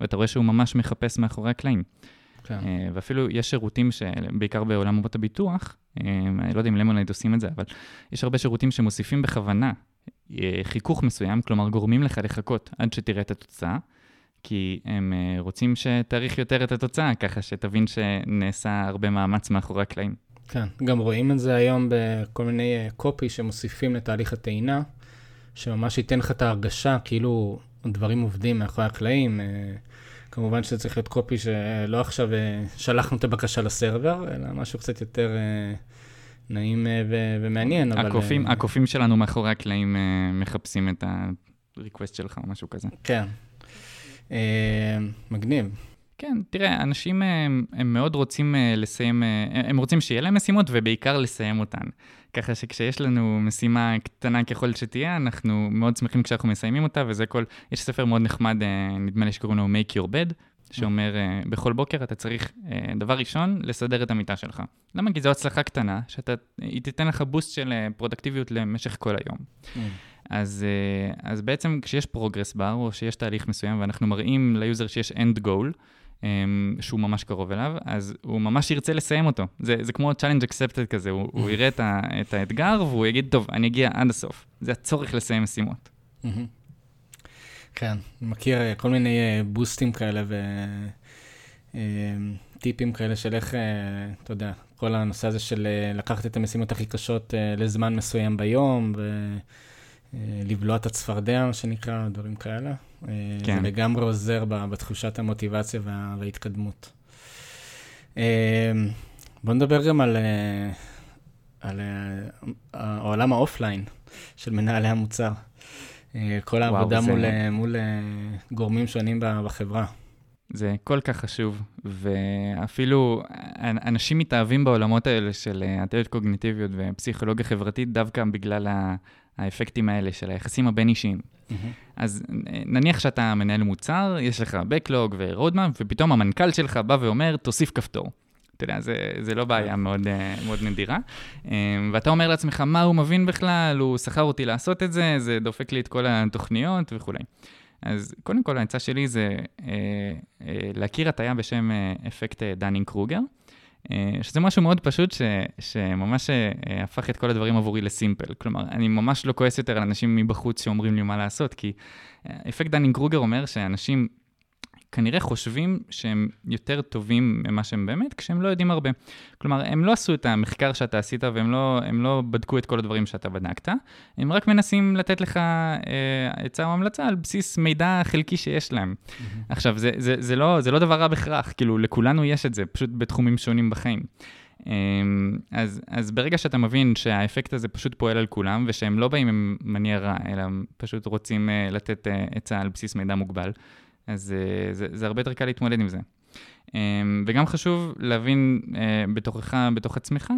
S2: ואתה רואה שהוא ממש מחפש מאחורי הקלעים. כן. Uh, ואפילו יש שירותים, בעיקר בעולם עמות הביטוח, אני לא יודע אם למונייד עושים את זה, אבל יש הרבה שירותים שמוסיפים בכוונה אה, חיכוך מסוים, כלומר גורמים לך לחכות עד שתראה את התוצאה, כי הם אה, רוצים שתאריך יותר את התוצאה, ככה שתבין שנעשה הרבה מאמץ מאחורי הקלעים.
S1: כן, גם רואים את זה היום בכל מיני קופי אה, שמוסיפים לתהליך הטעינה, שממש ייתן לך את ההרגשה כאילו דברים עובדים מאחורי הקלעים. כמובן שזה צריך להיות קופי שלא עכשיו שלחנו את הבקשה לסרבר, אלא משהו קצת יותר... נעים אה, ו- ומעניין,
S2: אבל... הקופים, uh... הקופים שלנו מאחורי הקלעים מחפשים את ה-request שלך או משהו כזה.
S1: כן. Uh, מגניב.
S2: כן, תראה, אנשים הם, הם מאוד רוצים לסיים, הם רוצים שיהיה להם משימות ובעיקר לסיים אותן. ככה שכשיש לנו משימה קטנה ככל שתהיה, אנחנו מאוד שמחים כשאנחנו מסיימים אותה, וזה כל, יש ספר מאוד נחמד, נדמה לי שקוראים לו Make Your Bed, שאומר, בכל בוקר אתה צריך, דבר ראשון, לסדר את המיטה שלך. למה? כי זו הצלחה קטנה, שהיא תיתן לך בוסט של פרודקטיביות למשך כל היום. Mm. אז, uh, אז בעצם כשיש progress bar, או שיש תהליך מסוים, ואנחנו מראים ל user שיש end goal, um, שהוא ממש קרוב אליו, אז הוא ממש ירצה לסיים אותו. זה, זה כמו challenge accepted כזה, הוא, הוא יראה את, ה, את האתגר והוא יגיד, טוב, אני אגיע עד הסוף. זה הצורך לסיים משימות.
S1: כן, אני מכיר כל מיני בוסטים כאלה וטיפים כאלה של איך, אתה יודע, כל הנושא הזה של לקחת את המשימות הכי קשות לזמן מסוים ביום, ולבלוע את הצפרדע, מה שנקרא, דברים כאלה. כן. זה לגמרי עוזר בתחושת המוטיבציה וה, וההתקדמות. בואו נדבר גם על, על העולם האופליין של מנהלי המוצר. כל העבודה וואו, מול, זה... מול גורמים שונים בחברה.
S2: זה כל כך חשוב, ואפילו אנשים מתאהבים בעולמות האלה של הטיות קוגניטיביות ופסיכולוגיה חברתית דווקא בגלל האפקטים האלה של היחסים הבין-אישיים. Mm-hmm. אז נניח שאתה מנהל מוצר, יש לך Backlog ו-Roadmap, ופתאום המנכ"ל שלך בא ואומר, תוסיף כפתור. אתה יודע, זה, זה לא בעיה מאוד, אה, מאוד נדירה. אה, ואתה אומר לעצמך, מה הוא מבין בכלל? הוא שכר אותי לעשות את זה, זה דופק לי את כל התוכניות וכולי. אז קודם כל, העצה שלי זה אה, אה, להכיר הטיה בשם אה, אפקט דנינג קרוגר. אה, שזה משהו מאוד פשוט, ש, שממש אה, הפך את כל הדברים עבורי ל simple. כלומר, אני ממש לא כועס יותר על אנשים מבחוץ שאומרים לי מה לעשות, כי אה, אפקט דנינג קרוגר אומר שאנשים כנראה חושבים שהם יותר טובים ממה שהם באמת, כשהם לא יודעים הרבה. כלומר, הם לא עשו את המחקר שאתה עשית והם לא, לא בדקו את כל הדברים שאתה בדקת, הם רק מנסים לתת לך אה, עצה או המלצה על בסיס מידע חלקי שיש להם. Mm-hmm. עכשיו, זה, זה, זה, לא, זה לא דבר רע בהכרח, כאילו, לכולנו יש את זה, פשוט בתחומים שונים בחיים. אמ, אז, אז ברגע שאתה מבין שהאפקט הזה פשוט פועל על כולם, ושהם לא באים עם מניע רע, אלא פשוט רוצים uh, לתת uh, עצה על בסיס מידע מוגבל, אז uh, זה, זה הרבה יותר קל להתמודד עם זה. Um, וגם חשוב להבין uh, בתוכך, בתוך עצמך,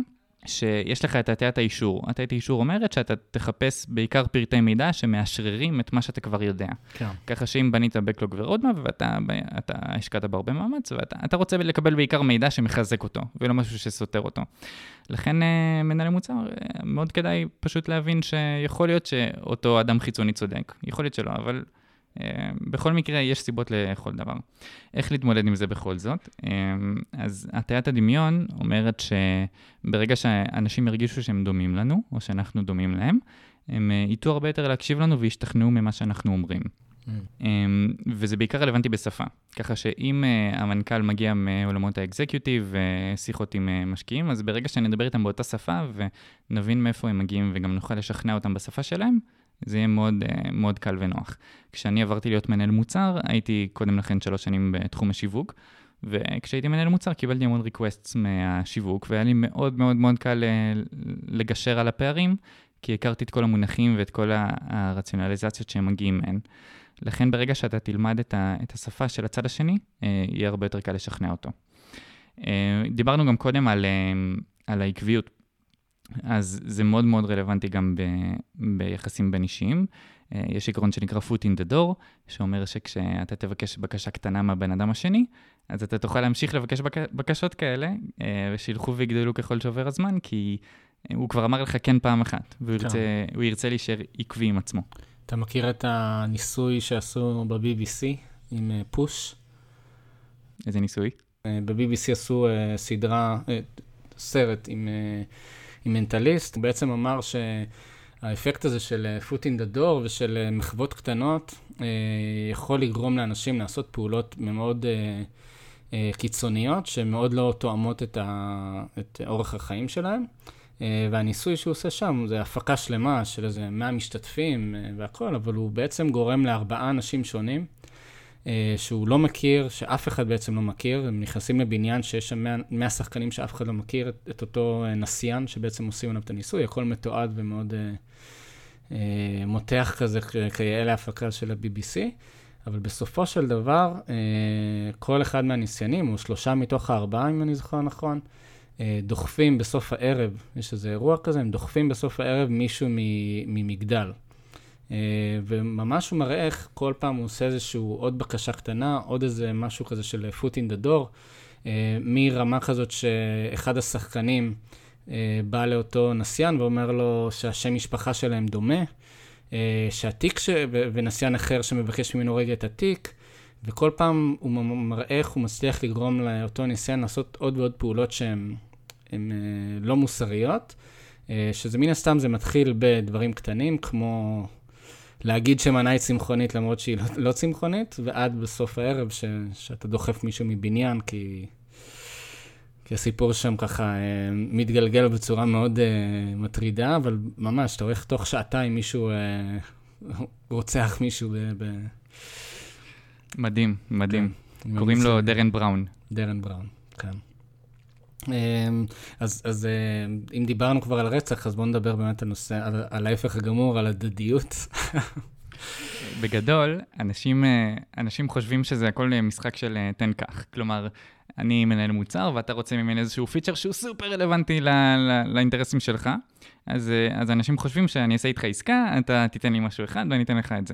S2: שיש לך את הטיית האישור. הטיית האישור אומרת שאתה תחפש בעיקר פרטי מידע שמאשררים את מה שאתה כבר יודע. כן. ככה שאם בנית בקלוג ורודמה ואתה אתה השקעת בהרבה מאמץ, ואתה רוצה לקבל בעיקר מידע שמחזק אותו, ולא משהו שסותר אותו. לכן אה, מנהלי מוצר, מאוד כדאי פשוט להבין שיכול להיות שאותו אדם חיצוני צודק, יכול להיות שלא, אבל אה, בכל מקרה, יש סיבות לכל דבר. איך להתמודד עם זה בכל זאת? אה, אז הטיית הדמיון אומרת שברגע שאנשים ירגישו שהם דומים לנו, או שאנחנו דומים להם, הם אה, ייטו הרבה יותר להקשיב לנו וישתכנעו ממה שאנחנו אומרים. Mm. וזה בעיקר רלוונטי בשפה. ככה שאם המנכ"ל מגיע מעולמות ה executive ושיחות עם משקיעים, אז ברגע שנדבר איתם באותה שפה ונבין מאיפה הם מגיעים וגם נוכל לשכנע אותם בשפה שלהם, זה יהיה מאוד, אה, מאוד קל ונוח. כשאני עברתי להיות מנהל מוצר, הייתי קודם לכן שלוש שנים בתחום השיווק, וכשהייתי מנהל מוצר קיבלתי המון requests מהשיווק, והיה לי מאוד מאוד מאוד קל אה, לגשר על הפערים, כי הכרתי את כל המונחים ואת כל הרציונליזציות שהם מגיעים מהן. לכן ברגע שאתה תלמד את, ה, את השפה של הצד השני, אה, יהיה הרבה יותר קל לשכנע אותו. דיברנו גם קודם על, על העקביות. אז זה מאוד מאוד רלוונטי גם ב, ביחסים בין אישיים. אה, יש עקרון שנקרא foot in the door, שאומר שכשאתה תבקש בקשה קטנה מהבן אדם השני, אז אתה תוכל להמשיך לבקש בק... בקשות כאלה, אה, ושילכו ויגדלו ככל שעובר הזמן, כי הוא כבר אמר לך כן פעם אחת, והוא כן. ירצה, ירצה להישאר עקבי עם עצמו.
S1: אתה מכיר את הניסוי שעשו ב-BBC עם פוש?
S2: אה, איזה ניסוי?
S1: ב-BBC עשו סדרה, סרט עם... עם מנטליסט, הוא בעצם אמר שהאפקט הזה של uh, foot in the door ושל uh, מחוות קטנות uh, יכול לגרום לאנשים לעשות פעולות מאוד קיצוניות, שמאוד לא תואמות את, ה, את אורך החיים שלהם. והניסוי שהוא עושה שם זה הפקה שלמה של איזה 100 משתתפים והכל, אבל הוא בעצם גורם לארבעה אנשים שונים. אה, שהוא לא מכיר, שאף אחד בעצם לא מכיר, הם נכנסים לבניין שיש שם 100, 100 שחקנים שאף אחד לא מכיר, את, את אותו אה, נסיין שבעצם עושים עליו את הניסוי, הכל מתועד ומאוד אה, אה, מותח כזה, כיאה להפקה של ה-BBC, אבל בסופו של דבר, אה, כל אחד מהניסיינים, או שלושה מתוך הארבעה, אם אני זוכר נכון, אה, דוחפים בסוף הערב, יש איזה אירוע כזה, הם דוחפים בסוף הערב מישהו ממגדל. אה, וממש הוא מראה איך כל פעם הוא עושה איזשהו עוד בקשה קטנה, עוד איזה משהו כזה של foot in the door, אה, מרמה כזאת שאחד השחקנים אה, בא לאותו נסיין ואומר לו שהשם משפחה שלהם דומה, שהתיק, ש... ונסיין אחר שמבקש ממנו רגע את התיק, וכל פעם הוא מראה איך הוא מצליח לגרום לאותו נסיין לעשות עוד ועוד פעולות שהן לא מוסריות, שזה מן הסתם זה מתחיל בדברים קטנים, כמו להגיד שמנה היא צמחונית למרות שהיא לא, לא צמחונית, ועד בסוף הערב ש, שאתה דוחף מישהו מבניין, כי, כי הסיפור שם ככה אה, מתגלגל בצורה מאוד uh, מטרידה, אבל ממש, אתה רואה איך תוך שעתיים מישהו uh, רוצח מישהו ב... ב...
S2: מדהים, מדהים. כן, קוראים לו דרן בראון.
S1: דרן בראון, כן. אמ, אז, אז אם דיברנו כבר על רצח, אז בואו נדבר באמת על נושא, על, על ההפך הגמור, על הדדיות.
S2: בגדול, אנשים, אה, אנשים חושבים שזה הכל משחק של אה, תן כך. כלומר, אני מנהל מוצר ואתה רוצה ממני איזשהו פיצ'ר שהוא סופר רלוונטי ל, ל, לאינטרסים שלך, אז, אה, אז אנשים חושבים שאני אעשה איתך עסקה, אתה תיתן לי משהו אחד ואני אתן לך את זה.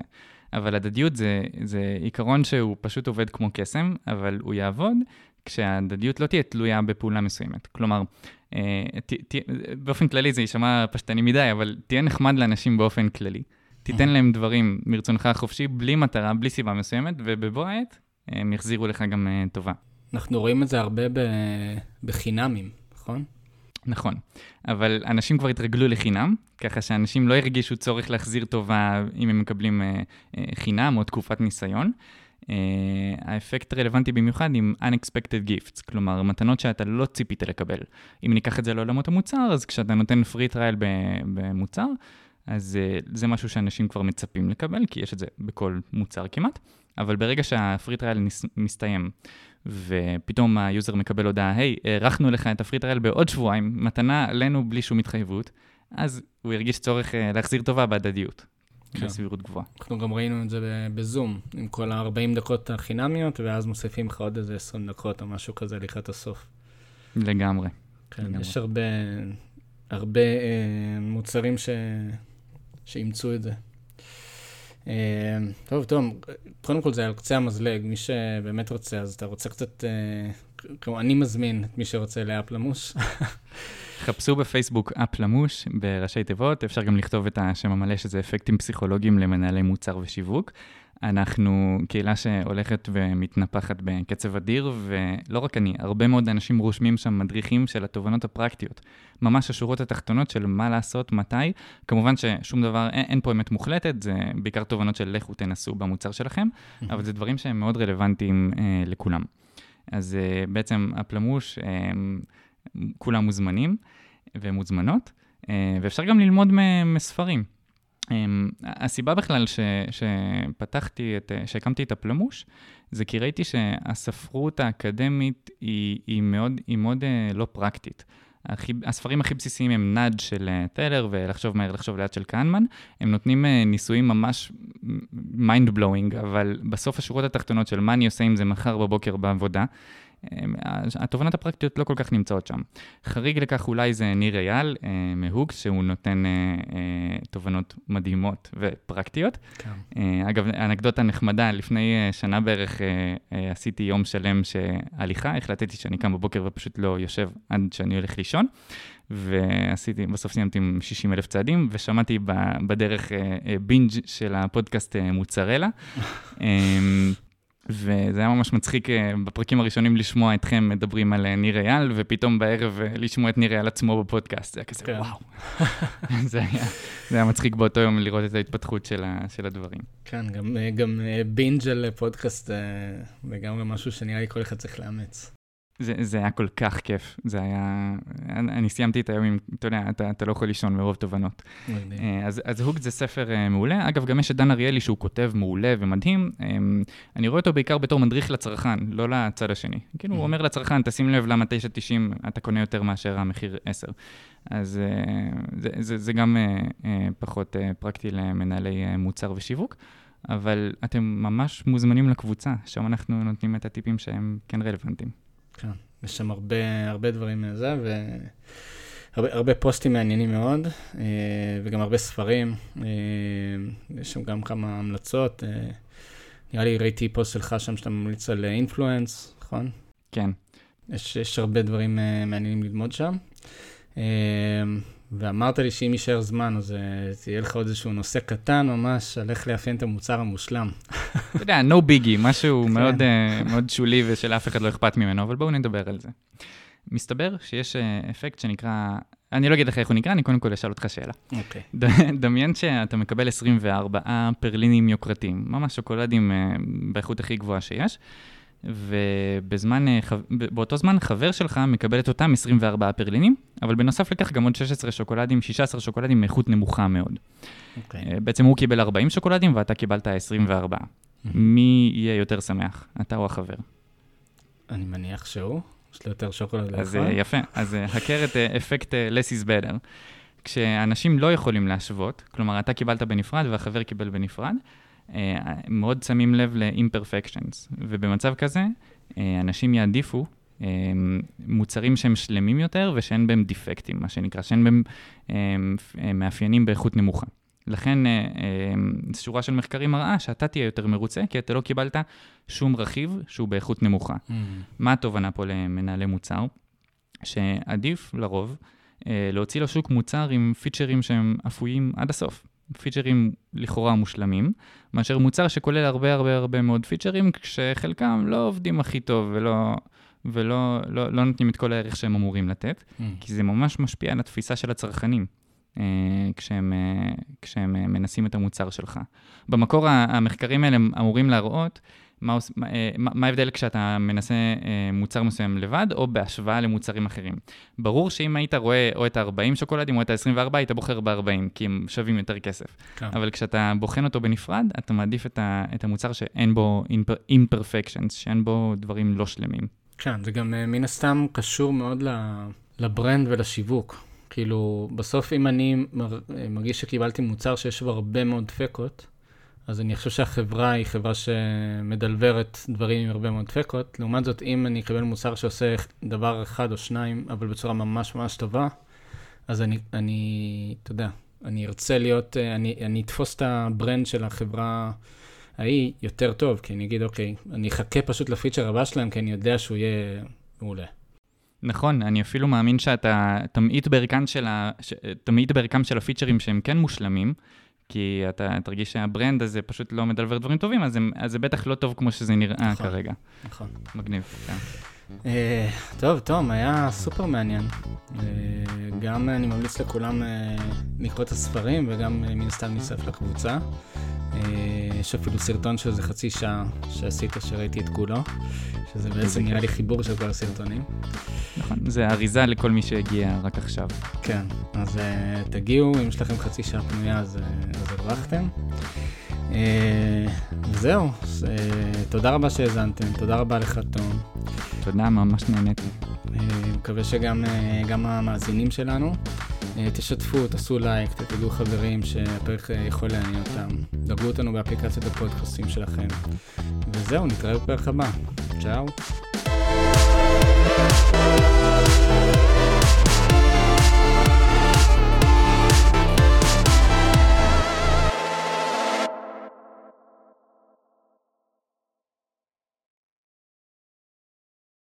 S2: אבל הדדיות זה, זה עיקרון שהוא פשוט עובד כמו קסם, אבל הוא יעבוד כשההדדיות לא תהיה תלויה בפעולה מסוימת. כלומר, אה, ת, ת, באופן כללי זה יישמע פשטני מדי, אבל תהיה נחמד לאנשים באופן כללי. תיתן להם דברים מרצונך החופשי, בלי מטרה, בלי סיבה מסוימת, ובבוא העת הם יחזירו לך גם אה, טובה.
S1: אנחנו רואים את זה הרבה בחינמים, נכון?
S2: נכון, אבל אנשים כבר התרגלו לחינם, ככה שאנשים לא הרגישו צורך להחזיר טובה אם הם מקבלים אה, אה, חינם או תקופת ניסיון. אה, האפקט רלוונטי במיוחד עם unexpected gifts, כלומר, מתנות שאתה לא ציפית לקבל. אם ניקח את זה לעולמות המוצר, אז כשאתה נותן free trial במוצר, אז זה משהו שאנשים כבר מצפים לקבל, כי יש את זה בכל מוצר כמעט, אבל ברגע שה free trial מסתיים, ופתאום ה user מקבל הודעה, היי, הארכנו לך את ה free trial בעוד שבועיים, מתנה עלינו בלי שום התחייבות, אז הוא ירגיש צורך אה, להחזיר טובה בהדדיות. כן. בסבירות גבוהה.
S1: אנחנו גם ראינו את זה בזום, עם כל ה-40 דקות החינמיות, ואז מוסיפים לך עוד איזה 20 דקות או משהו כזה לקראת הסוף.
S2: לגמרי.
S1: כן, לגמרי. יש הרבה, הרבה אה, מוצרים ש... שאימצו את זה. אה, טוב, טוב, קודם כל זה על קצה המזלג, מי שבאמת רוצה, אז אתה רוצה קצת, אה, כלומר, אני מזמין את מי שרוצה לאפ למוש.
S2: חפשו בפייסבוק אפ למוש בראשי תיבות, אפשר גם לכתוב את השם המלא שזה אפקטים פסיכולוגיים למנהלי מוצר ושיווק. אנחנו קהילה שהולכת ומתנפחת בקצב אדיר, ולא רק אני, הרבה מאוד אנשים רושמים שם מדריכים של התובנות הפרקטיות. ממש השורות התחתונות של מה לעשות, מתי. כמובן ששום דבר, אין, אין פה אמת מוחלטת, זה בעיקר תובנות של לכו תנסו במוצר שלכם, אבל זה דברים שהם מאוד רלוונטיים אה, לכולם. אז אה, בעצם הפלמוש, אה, כולם מוזמנים ומוזמנות, אה, ואפשר גם ללמוד מספרים. Um, הסיבה בכלל ש, שפתחתי, את, שהקמתי את הפלמוש, זה כי ראיתי שהספרות האקדמית היא, היא מאוד, היא מאוד uh, לא פרקטית. הכי, הספרים הכי בסיסיים הם נאג' של טלר ולחשוב מהר, לחשוב לאט של כהנמן. הם נותנים ניסויים ממש mind blowing, אבל בסוף השורות התחתונות של מה אני עושה עם זה מחר בבוקר בעבודה, התובנות הפרקטיות לא כל כך נמצאות שם. חריג לכך אולי זה ניר אייל אה, מהוגס, שהוא נותן אה, אה, תובנות מדהימות ופרקטיות. כן. אגב, אנקדוטה נחמדה, לפני שנה בערך עשיתי יום שלם שהליכה, החלטתי שאני קם בבוקר ופשוט לא יושב עד שאני הולך לישון. ועשיתי, בסוף סיימתי עם 60 אלף צעדים, ושמעתי בדרך בינג' של הפודקאסט מוצרלה. וזה היה ממש מצחיק אה, בפרקים הראשונים לשמוע אתכם מדברים על אה, ניר אייל, ופתאום בערב אה, לשמוע את ניר אייל עצמו בפודקאסט. זה היה כזה, כן. וואו. זה, היה, זה היה מצחיק באותו יום לראות את ההתפתחות של, ה, של הדברים.
S1: כן, גם, גם בינג' על פודקאסט, וגם גם משהו שנראה לי כל אחד צריך לאמץ.
S2: זה, זה היה כל כך כיף, זה היה... אני סיימתי את היום עם, אתה יודע, אתה, אתה לא יכול לישון מרוב תובנות. אה, אז, אז הוק זה ספר uh, מעולה. אגב, גם יש את דן אריאלי שהוא כותב מעולה ומדהים. Um, אני רואה אותו בעיקר בתור מדריך לצרכן, לא לצד השני. כאילו, הוא אומר לצרכן, תשים לב למה 9.90 אתה קונה יותר מאשר המחיר 10. אז uh, זה, זה, זה גם פחות פרקטי למנהלי uh, מוצר ושיווק. אבל אתם ממש מוזמנים לקבוצה, שם אנחנו נותנים את הטיפים שהם כן רלוונטיים.
S1: כן, יש שם הרבה, הרבה דברים מזה, והרבה פוסטים מעניינים מאוד, אה, וגם הרבה ספרים. אה, יש שם גם כמה המלצות. אה, נראה לי ראיתי פוסט שלך שם שאתה ממליץ על אינפלואנס, נכון?
S2: כן.
S1: יש, יש הרבה דברים מעניינים ללמוד שם. ואמרת לי שאם יישאר זמן, אז תהיה לך עוד איזשהו נושא קטן ממש על איך לאפיין את המוצר המושלם.
S2: אתה יודע, no biggie, משהו כן. מאוד, uh, מאוד שולי ושלאף אחד לא אכפת ממנו, אבל בואו נדבר על זה. מסתבר שיש אפקט שנקרא אני לא אגיד לך איך הוא נקרא, אני קודם כל אשאל אותך שאלה.
S1: אוקיי.
S2: ד- דמיין שאתה מקבל 24 פרלינים יוקרתיים, ממש שוקולדים אה, באיכות הכי גבוהה שיש, ובזמן, אה, זמן חבר שלך מקבל את אותם 24 פרלינים, אבל בנוסף לכך גם עוד 16 שוקולדים, 16 שוקולדים מאיכות נמוכה מאוד.
S1: אוקיי.
S2: אה, בעצם הוא קיבל 40 שוקולדים ואתה קיבלת 24. מי יהיה יותר שמח, אתה או החבר?
S1: אני מניח שהוא, יש לו יותר שוקולד
S2: אז
S1: לאכול.
S2: אה, יפה, אז הכר את אפקט less is better. כשאנשים לא יכולים להשוות, כלומר, אתה קיבלת בנפרד והחבר קיבל בנפרד, מאוד שמים לב ל-imperfections, ובמצב כזה, אה, אנשים יעדיפו אה, מוצרים שהם שלמים יותר ושאין בהם דיפקטים, מה שנקרא, שאין בהם אה, אה, מאפיינים באיכות נמוכה. לכן, אה, אה, שורה של מחקרים מראה שאתה תהיה יותר מרוצה, כי אתה לא קיבלת שום רכיב שהוא באיכות נמוכה.
S1: Mm,
S2: מה התובנה פה למנהלי מוצר? שעדיף לרוב אה, להוציא לשוק מוצר עם פיצ'רים שהם אפויים עד הסוף. פיצ'רים לכאורה מושלמים, מאשר מוצר שכולל הרבה הרבה הרבה מאוד פיצ'רים, כשחלקם לא עובדים הכי טוב ולא, ולא לא, לא נותנים את כל הערך שהם אמורים לתת,
S1: mm.
S2: כי זה ממש משפיע על התפיסה של הצרכנים. אה, כשהם, אה, כשהם אה, מנסים את המוצר שלך. במקור המחקרים האלה אמורים להראות מה, עוש- מה, אה, מה ההבדל כשאתה מנסה אה, מוצר מסוים לבד, או בהשוואה למוצרים אחרים. ברור שאם היית רואה או את ה-40 שוקולדים או את ה-24, היית בוחר ב-40, כי הם שווים יותר כסף.
S1: כן.
S2: אבל כשאתה בוחן אותו בנפרד, אתה מעדיף את, ה- את המוצר שאין בו imperfections, שאין בו דברים לא שלמים.
S1: כן, זה גם אה, מן הסתם קשור מאוד לברנד ולשיווק. כאילו, בסוף אם אני מר- מרגיש שקיבלתי מוצר שיש בו הרבה מאוד דפקות, אז אני חושב שהחברה היא חברה שמדלברת דברים עם הרבה מאוד דפקות. לעומת זאת, אם אני אקבל מוצר שעושה דבר אחד או שניים, אבל בצורה ממש ממש טובה, אז אני, אני אתה יודע, אני ארצה להיות, אה, אני, אני אתפוס את ה brand של החברה ההיא יותר טוב, כי אני אגיד, אוקיי, אני אחכה פשוט לפיצ'ר הבא שלהם, כי אני יודע שהוא יהיה מעולה.
S2: נכון, אני אפילו מאמין שאתה תמעיט בערכם של, ה... ש... תמעיט בערכם של הפיצ'רים שהם כן מושלמים, כי אתה תרגיש שה brand הזה פשוט לא מדלבר דברים טובים, אז, הם... אז זה בטח לא טוב כמו שזה נראה
S1: נכון.
S2: כרגע.
S1: נכון.
S2: מגניב, כן.
S1: אה, טוב, תום, היה סופר מעניין. אה, גם אני ממליץ לכולם אה, לקרוא את הספרים, וגם מן הסתם להצטרף לקבוצה. יש אפילו סרטון של איזה חצי שעה שעשית, שראיתי את כולו, שזה בעצם נראה לי חיבור של כל הסרטונים.
S2: נכון, זה אריזה לכל מי שהגיע רק עכשיו.
S1: כן, אז תגיעו, אם יש לכם חצי שעה פנויה אז הרווחתם. וזהו, אז, uh, תודה רבה שהאזנתם, תודה רבה לך תום.
S2: תודה, ממש נהניתי.
S1: Uh, מקווה שגם גם המאזינים שלנו, תשתפו, תעשו לייק, תדעו חברים שהפרק יכול לעניין אותם. דרגו אותנו באפליקציות הפודקאסטים שלכם. וזהו, נתראה בפרק הבא. צ'או.